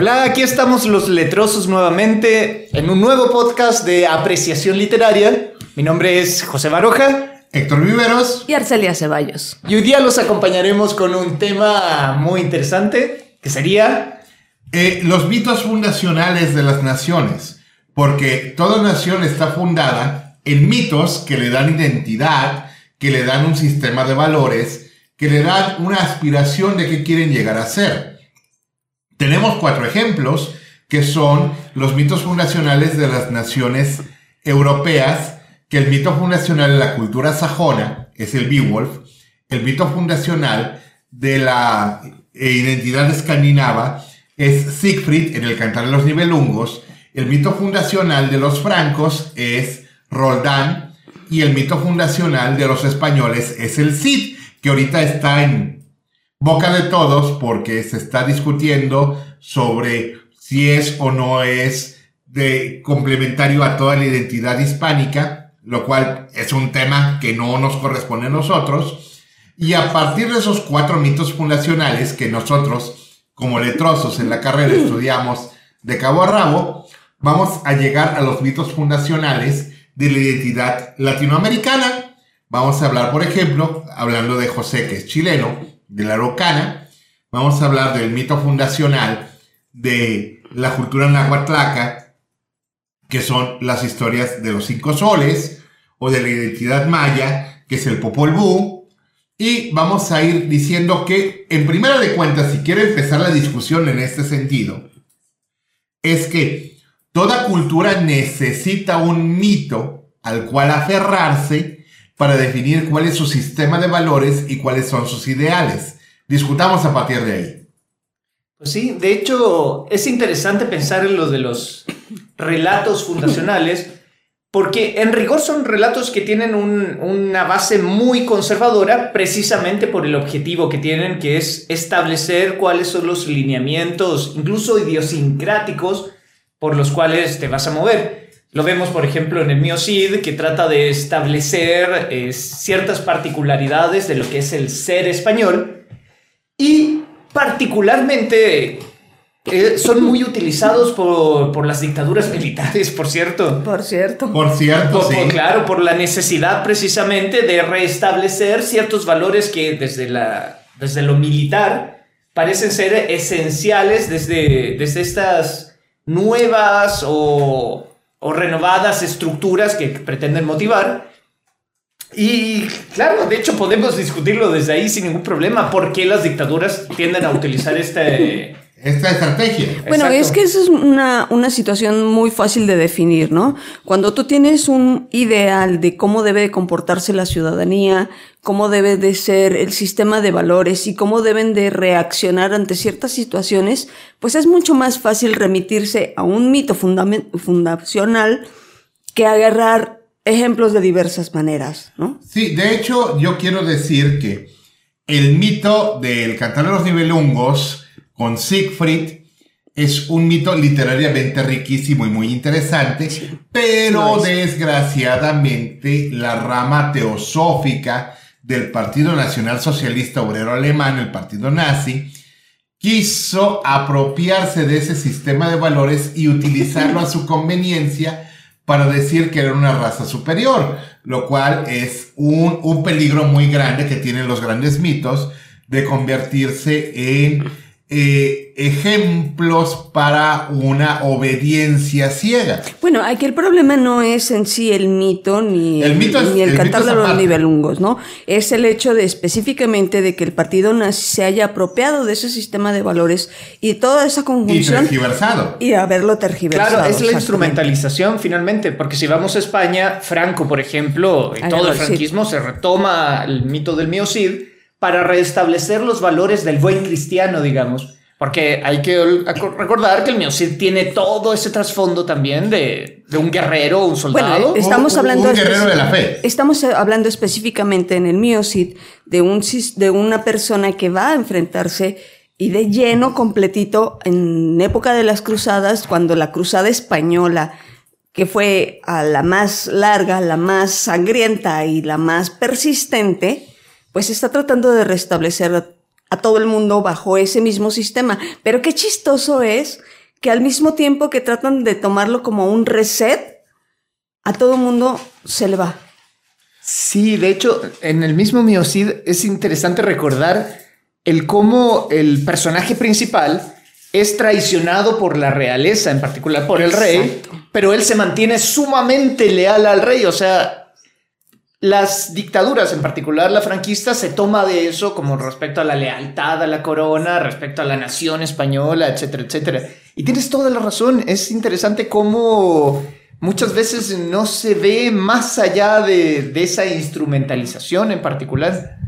Hola, aquí estamos los letrosos nuevamente en un nuevo podcast de apreciación literaria. Mi nombre es José Baroja. Héctor Viveros. Y Arcelia Ceballos. Y hoy día los acompañaremos con un tema muy interesante, que sería... Eh, los mitos fundacionales de las naciones. Porque toda nación está fundada en mitos que le dan identidad, que le dan un sistema de valores, que le dan una aspiración de qué quieren llegar a ser. Tenemos cuatro ejemplos que son los mitos fundacionales de las naciones europeas, que el mito fundacional de la cultura sajona es el Beowulf, el mito fundacional de la eh, identidad escandinava es Siegfried en el Cantar de los Nibelungos, el mito fundacional de los francos es Roldán y el mito fundacional de los españoles es el Cid, que ahorita está en boca de todos porque se está discutiendo sobre si es o no es de complementario a toda la identidad hispánica, lo cual es un tema que no nos corresponde a nosotros. Y a partir de esos cuatro mitos fundacionales que nosotros, como letrosos en la carrera, estudiamos de cabo a rabo, vamos a llegar a los mitos fundacionales de la identidad latinoamericana. Vamos a hablar, por ejemplo, hablando de José, que es chileno, de la Araucana, vamos a hablar del mito fundacional de la cultura nahuatlaca, que son las historias de los cinco soles, o de la identidad maya, que es el Popol Vuh, y vamos a ir diciendo que, en primera de cuentas, si quiero empezar la discusión en este sentido, es que toda cultura necesita un mito al cual aferrarse para definir cuál es su sistema de valores y cuáles son sus ideales. Discutamos a partir de ahí. Pues sí, de hecho es interesante pensar en lo de los relatos fundacionales, porque en rigor son relatos que tienen una base muy conservadora, precisamente por el objetivo que tienen, que es establecer cuáles son los lineamientos, incluso idiosincráticos, por los cuales te vas a mover. Lo vemos, por ejemplo, en el Miocid, que trata de establecer eh, ciertas particularidades de lo que es el ser español y particularmente eh, son muy utilizados por, las dictaduras militares, por cierto. Por cierto. Por cierto, sí. claro, por la necesidad precisamente de restablecer ciertos valores que desde, la, desde lo militar parecen ser esenciales desde, desde estas nuevas o o renovadas estructuras que pretenden motivar. Y claro, de hecho podemos discutirlo desde ahí sin ningún problema, por qué las dictaduras tienden a utilizar este esta estrategia. Bueno, es que esa es una, una, situación muy fácil de definir, ¿no? Cuando tú tienes un ideal de cómo debe de comportarse la ciudadanía, cómo debe de ser el sistema de valores y cómo deben de reaccionar ante ciertas situaciones, pues es mucho más fácil remitirse a un mito fundacional que agarrar ejemplos de diversas maneras, ¿no? Sí, de hecho, yo quiero decir que el mito del cantar de los nivelungos con Siegfried. Es un mito literariamente riquísimo y muy interesante, pero desgraciadamente la rama teosófica del Partido Nacional Socialista Obrero Alemán, el partido nazi, quiso apropiarse de ese sistema de valores y utilizarlo a su conveniencia para decir que era una raza superior, lo cual es un, un peligro muy grande que tienen los grandes mitos de convertirse en eh, ejemplos para una obediencia ciega. Bueno, aquí el problema no es en sí el mito ni el, ni el, cantar de los nivelungos, ¿no? Es el hecho de específicamente de que el partido nazi se haya apropiado de ese sistema de valores y toda esa conjunción. Y tergiversado. Y haberlo tergiversado. Claro, es la instrumentalización finalmente, porque si vamos a España, Franco, por ejemplo, en todo el franquismo se retoma el mito del miocid para restablecer los valores del buen cristiano, digamos. Porque hay que recordar que el Miocid tiene todo ese trasfondo también de, un guerrero, un soldado. estamos hablando un guerrero de la fe. Estamos hablando específicamente en el Miocid de, un, de una persona que va a enfrentarse y de lleno completito en época de las cruzadas, cuando la cruzada española, que fue a la más larga, la más sangrienta y la más persistente, pues está tratando de restablecer a todo el mundo bajo ese mismo sistema. Pero qué chistoso es que al mismo tiempo que tratan de tomarlo como un reset, a todo el mundo se le va. Sí, de hecho, en el mismo Miocid es interesante recordar el cómo el personaje principal es traicionado por la realeza, en particular por el rey, pero él se mantiene sumamente leal al rey, o sea, las dictaduras, en particular la franquista, se toma de eso como respecto a la lealtad a la corona, respecto a la nación española, etcétera, etcétera. Y tienes toda la razón, es interesante cómo muchas veces no se ve más allá de, esa instrumentalización en particular.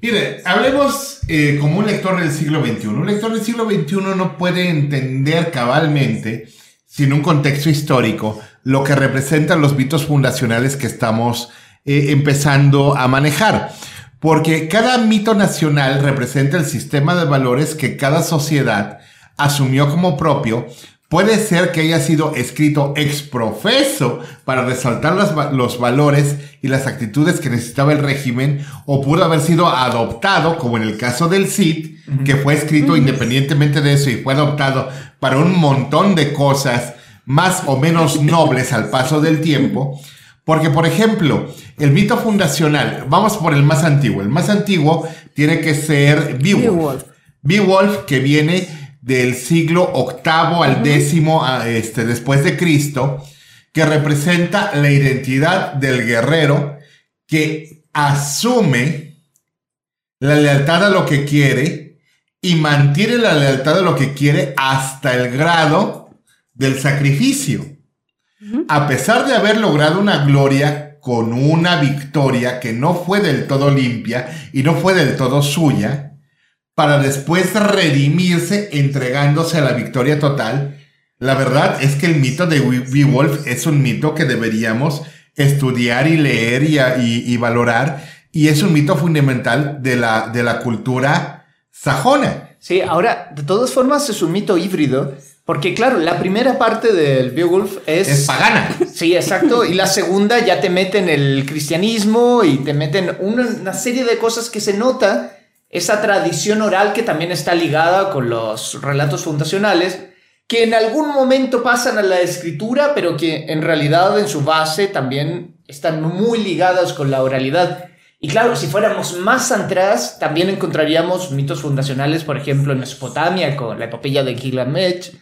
Mire, hablemos eh, como un lector del siglo XXI. Un lector del siglo XXI no puede entender cabalmente, sin un contexto histórico, lo que representan los mitos fundacionales que estamos eh, empezando a manejar. Porque cada mito nacional representa el sistema de valores que cada sociedad asumió como propio. Puede ser que haya sido escrito ex profeso para resaltar los valores y las actitudes que necesitaba el régimen, o pudo haber sido adoptado, como en el caso del CID, que fue escrito independientemente de eso y fue adoptado para un montón de cosas más o menos nobles al paso del tiempo. Porque, por ejemplo, el mito fundacional, vamos por el más antiguo. El más antiguo tiene que ser Beowulf. Beowulf, que viene del siglo octavo al décimo este, después de Cristo, que representa la identidad del guerrero que asume la lealtad a lo que quiere y mantiene la lealtad a lo que quiere hasta el grado del sacrificio a pesar de haber logrado una gloria con una victoria que no fue del todo limpia y no fue del todo suya, para después redimirse entregándose a la victoria total, la verdad es que el mito de Beowulf es un mito que deberíamos estudiar y leer y, valorar, y es un mito fundamental de la, de la cultura sajona. Sí, ahora, de todas formas, es un mito híbrido porque claro, la primera parte del Beowulf es... Es pagana. Sí, exacto. Y la segunda ya te meten el cristianismo y te meten una, serie de cosas que se nota. Esa tradición oral que también está ligada con los relatos fundacionales, que en algún momento pasan a la escritura, pero que en realidad en su base también están muy ligadas con la oralidad. Y claro, si fuéramos más atrás, también encontraríamos mitos fundacionales, por ejemplo, en Mesopotamia, con la epopeya de Gilgamesh,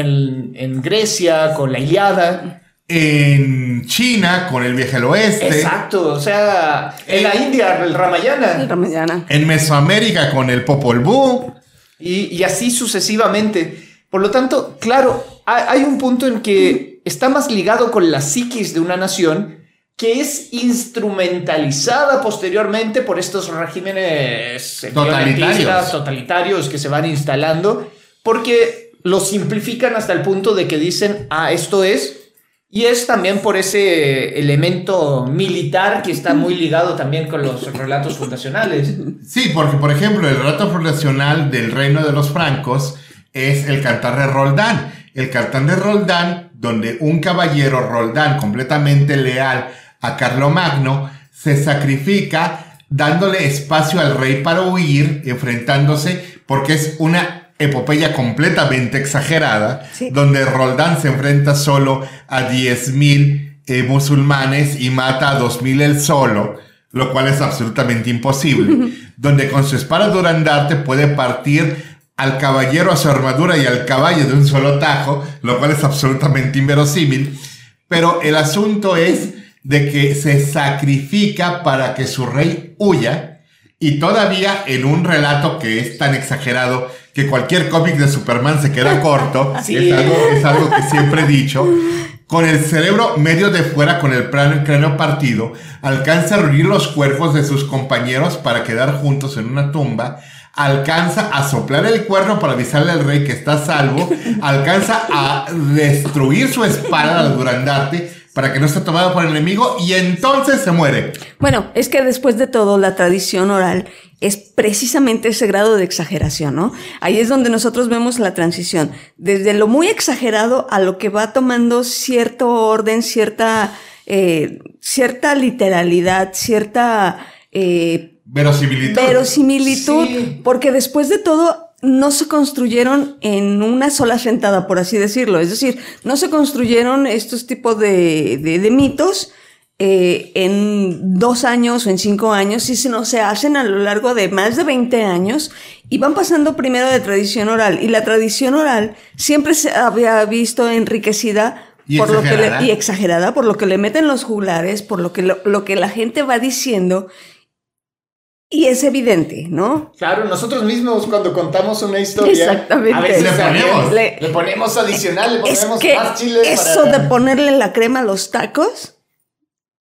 en, Grecia con la Iliada. En China con el viaje al oeste. Exacto, o sea, en, la India el Ramayana. El Ramayana. En Mesoamérica con el Popol Vuh. Y, así sucesivamente. Por lo tanto, claro, hay un punto en que está más ligado con la psiquis de una nación que es instrumentalizada posteriormente por estos regímenes totalitarios. totalitarios que se van instalando, porque lo simplifican hasta el punto de que dicen, ah, esto es, y es también por ese elemento militar que está muy ligado también con los relatos fundacionales. Sí, porque por ejemplo el relato fundacional del reino de los francos es el cantar de Roldán. El cantar de Roldán, donde un caballero Roldán completamente leal a Carlomagno se sacrifica dándole espacio al rey para huir, enfrentándose, porque es una epopeya completamente exagerada, donde Roldán se enfrenta solo a 10.000 eh, musulmanes y mata a 2.000 él solo, lo cual es absolutamente imposible, donde con su espada durandarte puede partir al caballero a su armadura y al caballo de un solo tajo, lo cual es absolutamente inverosímil, pero el asunto es de que se sacrifica para que su rey huya, y todavía en un relato que es tan exagerado que cualquier cómic de Superman se queda corto. es, algo, que siempre he dicho. Con el cerebro medio de fuera, con el cráneo partido, alcanza a reunir los cuerpos de sus compañeros para quedar juntos en una tumba. Alcanza a soplar el cuerno para avisarle al rey que está salvo. Alcanza a destruir su espada al durandarte para que no esté tomado por el enemigo y entonces se muere. Bueno, es que después de todo la tradición oral es precisamente ese grado de exageración, ¿no? Ahí es donde nosotros vemos la transición, desde lo muy exagerado a lo que va tomando cierto orden, cierta, eh, cierta literalidad, cierta... Eh, Verosimilitud. verosimilitud, Sí. porque después de todo no se construyeron en una sola sentada, por así decirlo. Es decir, no se construyeron estos tipos de, de- de mitos eh, en dos años o en cinco años, sino se hacen a lo largo de más de 20 años y van pasando primero de tradición oral. Y la tradición oral siempre se había visto enriquecida Y por lo que exagerada. le, y exagerada por lo que le meten los juglares, por lo que lo, lo que la gente va diciendo y es evidente, ¿no? Claro, nosotros mismos cuando contamos una historia, Exactamente. a veces Le ponemos. le, le ponemos adicional, le Es ponemos que más chile eso para- de ponerle la crema a los tacos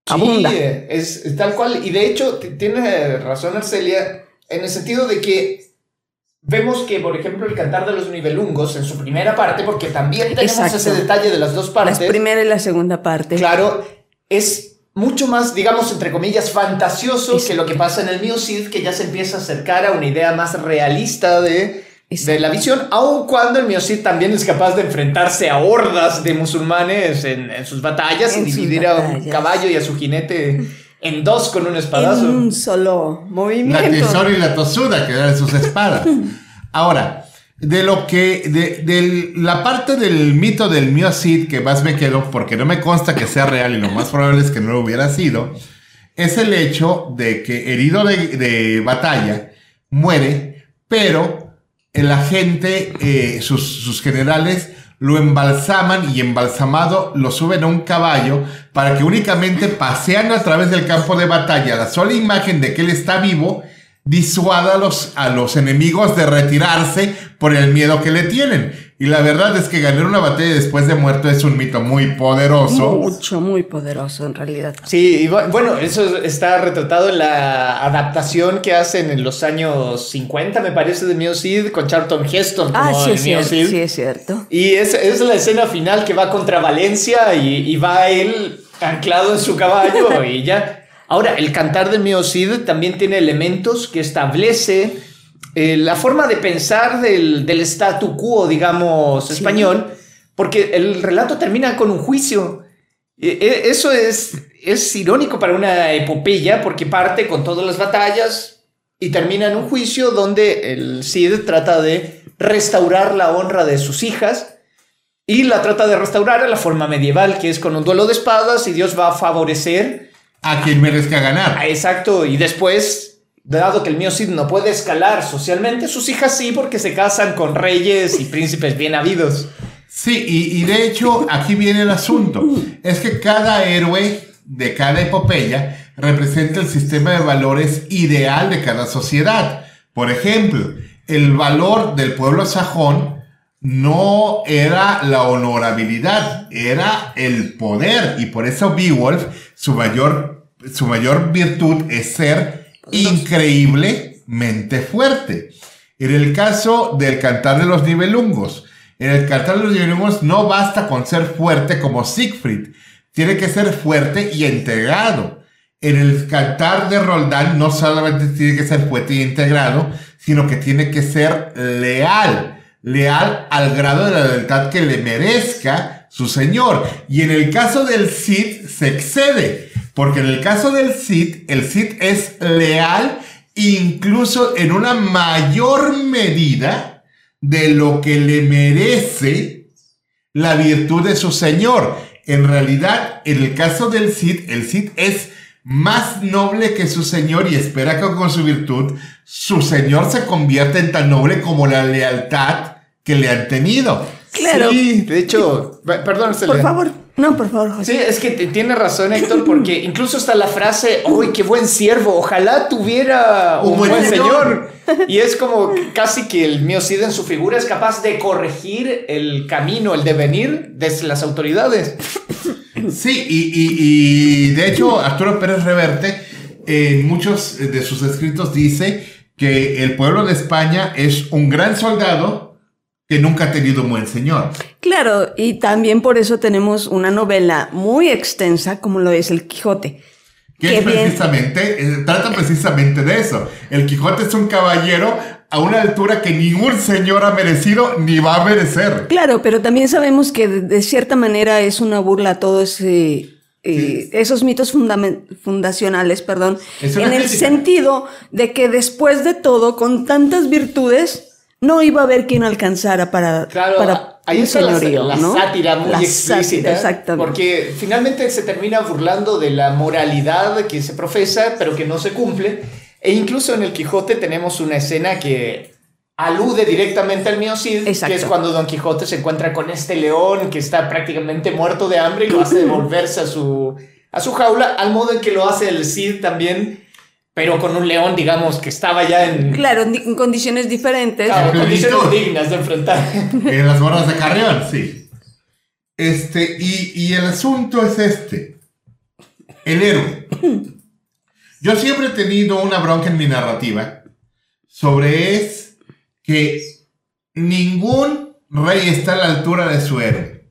abunda. Sí, es, es tal cual. Y de hecho, tiene razón Arcelia en el sentido de que vemos que, por ejemplo, el cantar de los nivelungos en su primera parte, porque también tenemos Exacto. ese detalle de las dos La partes. primera y la segunda parte. Claro, es mucho más, digamos, entre comillas, fantasioso que lo que pasa en el Mio Cid, que ya se empieza a acercar a una idea más realista de, de la visión, aun cuando el Mio Cid también es capaz de enfrentarse a hordas de musulmanes en, en sus batallas En y dividir a un caballo y a su jinete en dos con un espadazo. En un solo La movimiento. tesora y la tosuda, que eran sus espadas. Ahora, de lo que, de, de la parte del mito del Mio Cid que más me quedo, porque no me consta que sea real y lo más probable es que no lo hubiera sido, es el hecho de que herido de, de batalla muere, pero la gente, eh, sus, sus generales, lo embalsaman y embalsamado lo suben a un caballo para que únicamente paseando a través del campo de batalla la sola imagen de que él está vivo disuada a los, a los enemigos de retirarse por el miedo que le tienen. Y la verdad es que ganar una batalla después de muerto es un mito muy poderoso. Mucho, muy poderoso en realidad. Sí, y bueno, eso está retratado en la adaptación que hacen en los años 50, me parece, de Mio Cid, con Charlton Heston como Ah, sí es, Mio cierto, Cid. sí, es cierto. Y es, es la escena final que va contra Valencia y, y va él anclado en su caballo y ya. Ahora, el cantar del Mio Cid también tiene elementos que establece eh, la forma de pensar del, del statu quo, digamos, Sí. español, porque el relato termina con un juicio. E- e- Eso es, es irónico para una epopeya porque parte con todas las batallas y termina en un juicio donde el Cid trata de restaurar la honra de sus hijas y la trata de restaurar a la forma medieval, que es con un duelo de espadas y Dios va a favorecer A quien merezca ganar. Ah, Exacto, y después, dado que el mío Cid no puede escalar socialmente, sus hijas sí, porque se casan con reyes y príncipes bien habidos. Sí, y, y de hecho aquí viene el asunto. Es que cada héroe de cada epopeya representa el sistema de valores ideal de cada sociedad. Por ejemplo, el valor del pueblo sajón no era la honorabilidad, era el poder. Y por eso Beowulf, su mayor, su mayor virtud es ser increíblemente fuerte. En el caso del cantar de los nivelungos, en el cantar de los nivelungos no basta con ser fuerte como Siegfried, tiene que ser fuerte y integrado. En el cantar de Roldán no solamente tiene que ser fuerte y integrado, sino que tiene que ser leal, leal al grado de la lealtad que le merezca su señor. Y en el caso del Cid se excede, porque en el caso del Cid, el Cid es leal incluso en una mayor medida de lo que le merece la virtud de su señor. En realidad, en el caso del Cid, el Cid es más noble que su señor y espera que con su virtud su señor se convierta en tan noble como la lealtad que le han tenido. Claro. Sí, de hecho, perdón, Por favor, no, por favor, José. Sí, es que te- tiene razón Héctor, porque incluso está la frase, ¡Uy, qué buen siervo! Ojalá tuviera un, Un buen, buen señor. Y es como casi que el mío Cid en su figura es capaz de corregir el camino, el devenir desde las autoridades. Sí, y, y- y de hecho Arturo Pérez Reverte en muchos de sus escritos dice que el pueblo de España es un gran soldado que nunca ha tenido un buen señor. Claro, y también por eso tenemos una novela muy extensa como lo es El Quijote. Que es precisamente, eh, trata precisamente de eso. El Quijote es un caballero a una altura que ningún señor ha merecido ni va a merecer. Claro, pero también sabemos que de, cierta manera es una burla a todo ese eh, esos mitos fundacionales, perdón, en el sentido de que después de todo, con tantas virtudes, no iba a haber quien alcanzara para, Claro, para ahí un está la, señorío, la ¿no? sátira muy La explícita. sátira, exactamente. Porque finalmente se termina burlando de la moralidad que se profesa, pero que no se cumple. E incluso en el Quijote tenemos una escena que alude directamente al mío Cid, Exacto. que es cuando Don Quijote se encuentra con este león que está prácticamente muerto de hambre y lo hace devolverse a su, a su jaula, al modo en que lo hace el Cid también, pero con un león, digamos, que estaba ya en, Claro, en di- en condiciones diferentes. claro, en condiciones dignas de enfrentar. En las gorras de Carrión, sí. Este, y, y el asunto es este. El héroe. Yo siempre he tenido una bronca en mi narrativa sobre es que ningún rey está a la altura de su héroe.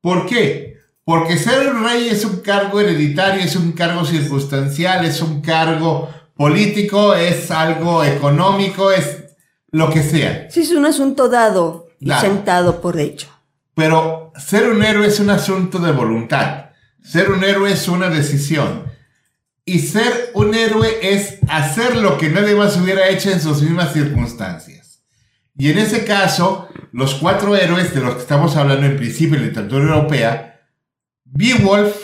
¿Por qué? Porque ser un rey es un cargo hereditario, es un cargo circunstancial, es un cargo político, es algo económico, es lo que sea. Sí, es un asunto dado y Dado. sentado por hecho. Pero ser un héroe es un asunto de voluntad. Ser un héroe es una decisión. Y ser un héroe es hacer lo que nadie más hubiera hecho en sus mismas circunstancias. Y en ese caso, los cuatro héroes de los que estamos hablando en principio en la literatura europea, Beowulf,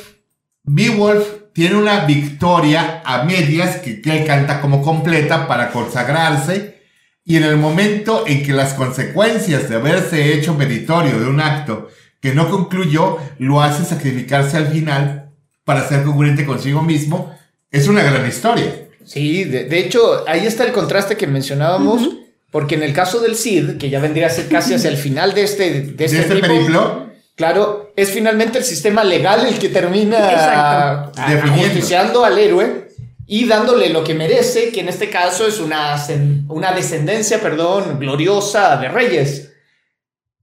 Beowulf tiene una victoria a medias que, que él canta como completa para consagrarse y en el momento en que las consecuencias de haberse hecho meritorio de un acto que no concluyó, lo hace sacrificarse al final para ser congruente consigo mismo, es una gran historia. Sí, de, de hecho, ahí está el contraste que mencionábamos, porque en el caso del Cid, que ya vendría a ser casi hacia el final de este, de De este, este tipo, periplo, claro, es finalmente el sistema legal el que termina Exacto. a- Definiendo. ajusticiando al héroe y dándole lo que merece, que en este caso es una, descendencia, perdón, gloriosa de reyes.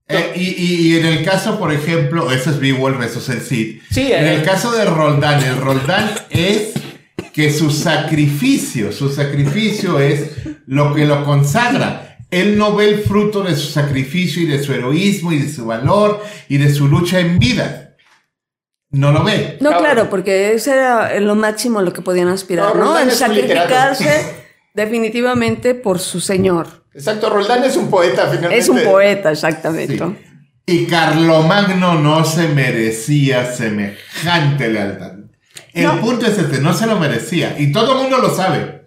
eh, y, y- y en el caso, por ejemplo, eso es Beowulf, eso es el Cid. Sí, En eh, el caso de Roldán, el Roldán es que su sacrificio, su sacrificio es lo que lo consagra. Él no ve el fruto de su sacrificio y de su heroísmo y de su valor y de su lucha en vida. No lo ve. No, Claro. porque ese era lo máximo a lo que podían aspirar, No, sacrificarse definitivamente por su señor. Exacto, Roldán es un poeta finalmente. Es un poeta, exactamente. Sí. Y Carlomagno no se merecía semejante lealtad. El No. punto es este, no se lo merecía. Y todo el mundo lo sabe.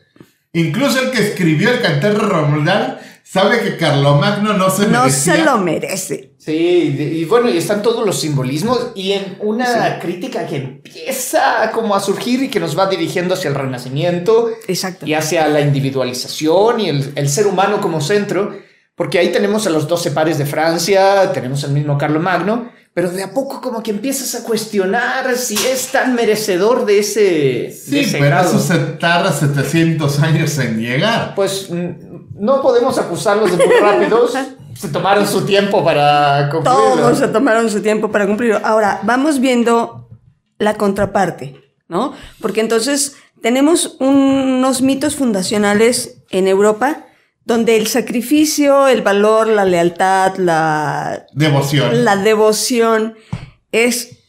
Incluso el que escribió el cantar de Roldán sabe que Carlomagno no se No merecía. se lo merece. Sí, y, y bueno, y están todos los simbolismos y en una crítica que empieza como a surgir y que nos va dirigiendo hacia el renacimiento Exacto. y hacia la individualización y el, el ser humano como centro, porque ahí tenemos a los 12 pares de Francia, tenemos al mismo Carlomagno, pero de a poco como que empiezas a cuestionar si es tan merecedor de ese, de Sí, ese pero grado. eso se tarda 700 años en llegar. Pues mm, no podemos acusarlos de muy rápidos, se tomaron su tiempo para concluirlo. Todos se tomaron su tiempo para cumplirlo. Ahora, vamos viendo la contraparte, ¿no? Porque entonces tenemos unos mitos fundacionales en Europa donde el sacrificio, el valor, la lealtad, la, Devoción. la devoción es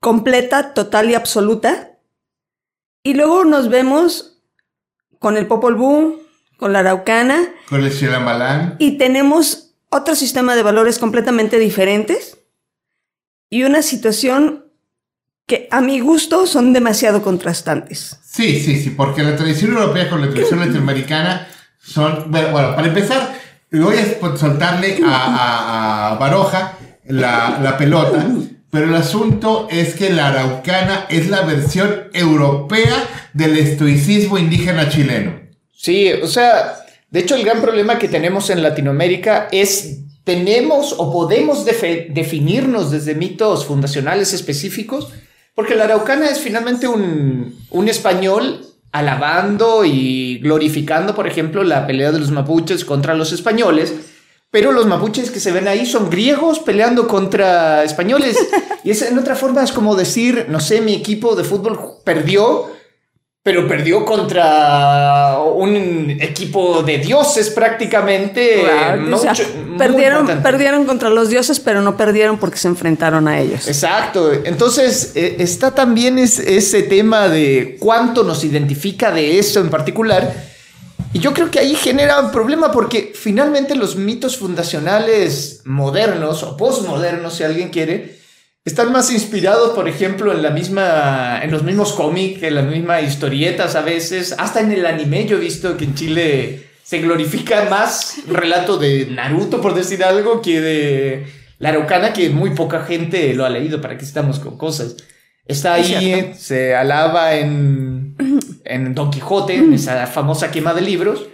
completa, total y absoluta. Y luego nos vemos con el Popol Vuh, con la Araucana, Con el Shiramalán. y tenemos otro sistema de valores completamente diferentes y una situación que a mi gusto son demasiado contrastantes. Sí, sí, sí, porque la tradición europea con la tradición latinoamericana son. Bueno, bueno, para empezar, voy a soltarle a, a- a Baroja la, la pelota, pero el asunto es que la araucana es la versión europea del estoicismo indígena chileno. Sí, o sea, de hecho el gran problema que tenemos en Latinoamérica es tenemos o podemos definirnos desde mitos fundacionales específicos, porque la araucana es finalmente un, un español alabando y glorificando, por ejemplo, la pelea de los mapuches contra los españoles, pero los mapuches que se ven ahí son griegos peleando contra españoles. Y es en otra forma es como decir, no sé, mi equipo de fútbol perdió, pero perdió contra un equipo de dioses prácticamente. Claro, no o sea, mucho- muy perdieron, perdieron contra los dioses, pero no perdieron porque se enfrentaron a ellos. Exacto. Entonces, eh, está también es- ese tema de cuánto nos identifica de eso en particular. Y yo creo que ahí genera un problema porque finalmente los mitos fundacionales modernos o postmodernos, si alguien quiere, están más inspirados, por ejemplo, en la misma, en los mismos cómics, en las mismas historietas a veces, hasta en el anime. Yo he visto que en Chile se glorifica más relato de Naruto, por decir algo, que de la Araucana, que muy poca gente lo ha leído. ¿Para qué estamos con cosas? Está Es ahí, se alaba en, en Don Quijote, en esa famosa quema de libros,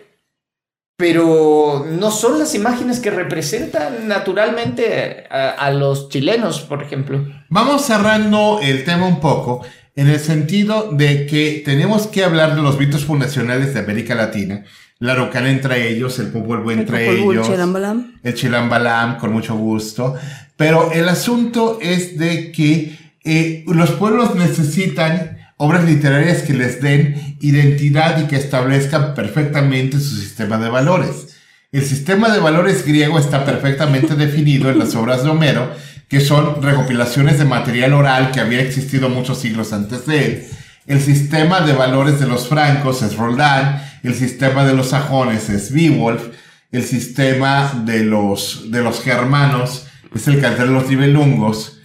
pero no son las imágenes que representan naturalmente a, a los chilenos, por ejemplo. Vamos cerrando el tema un poco en el sentido de que tenemos que hablar de los mitos fundacionales de América Latina. La Araucana entre ellos, el El entre Vuh, ellos. Chirambalam. el Chilambalam, con mucho gusto. Pero el asunto es de que eh, los pueblos necesitan obras literarias que les den identidad y que establezcan perfectamente su sistema de valores. El sistema de valores griego está perfectamente definido en las obras de Homero, que son recopilaciones de material oral que había existido muchos siglos antes de él. El sistema de valores de los francos es Roldán, el sistema de los sajones es Beowulf, el sistema de los, de los germanos es el cantar de los nibelungos.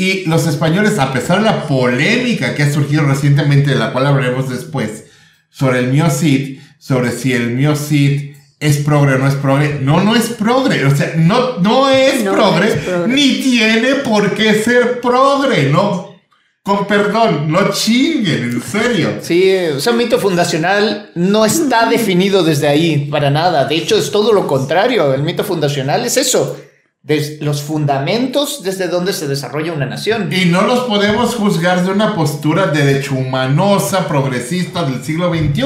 Y los españoles, a pesar de la polémica que ha surgido recientemente, de la cual hablaremos después, sobre el Mio Cid, sobre si el Mio Cid es progre o no es progre, no, no es progre, o sea, no, no es, No progre, es progre. ni tiene por qué ser progre, no, con perdón, no chinguen, en serio. Sí, o sea, un mito fundacional no está definido desde ahí para nada. De hecho, es todo lo contrario. El mito fundacional es eso. Des- los fundamentos desde donde se desarrolla una nación. Y no los podemos juzgar de una postura derechomanosa, progresista del siglo XXI.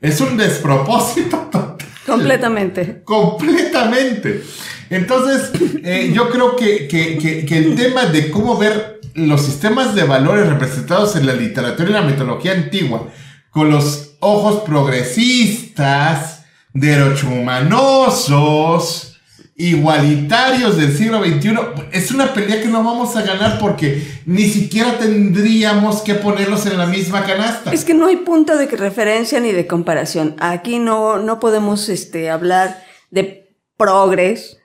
Es un despropósito total. Completamente. Completamente. Entonces, eh, yo creo que, que- que- que el tema de cómo ver los sistemas de valores representados en la literatura y la mitología antigua con los ojos progresistas, derechomanosos, igualitarios del siglo XXI, es una pelea que no vamos a ganar porque ni siquiera tendríamos que ponerlos en la misma canasta. Es que no hay punto de referencia ni de comparación. Aquí no, no podemos este, hablar de progres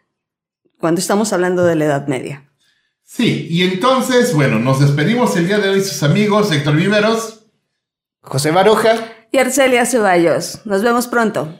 cuando estamos hablando de la Edad Media. Sí, y entonces, bueno, nos despedimos el día de hoy, sus amigos, Héctor Viveros. José Baroja. Y Arcelia Ceballos. Nos vemos pronto.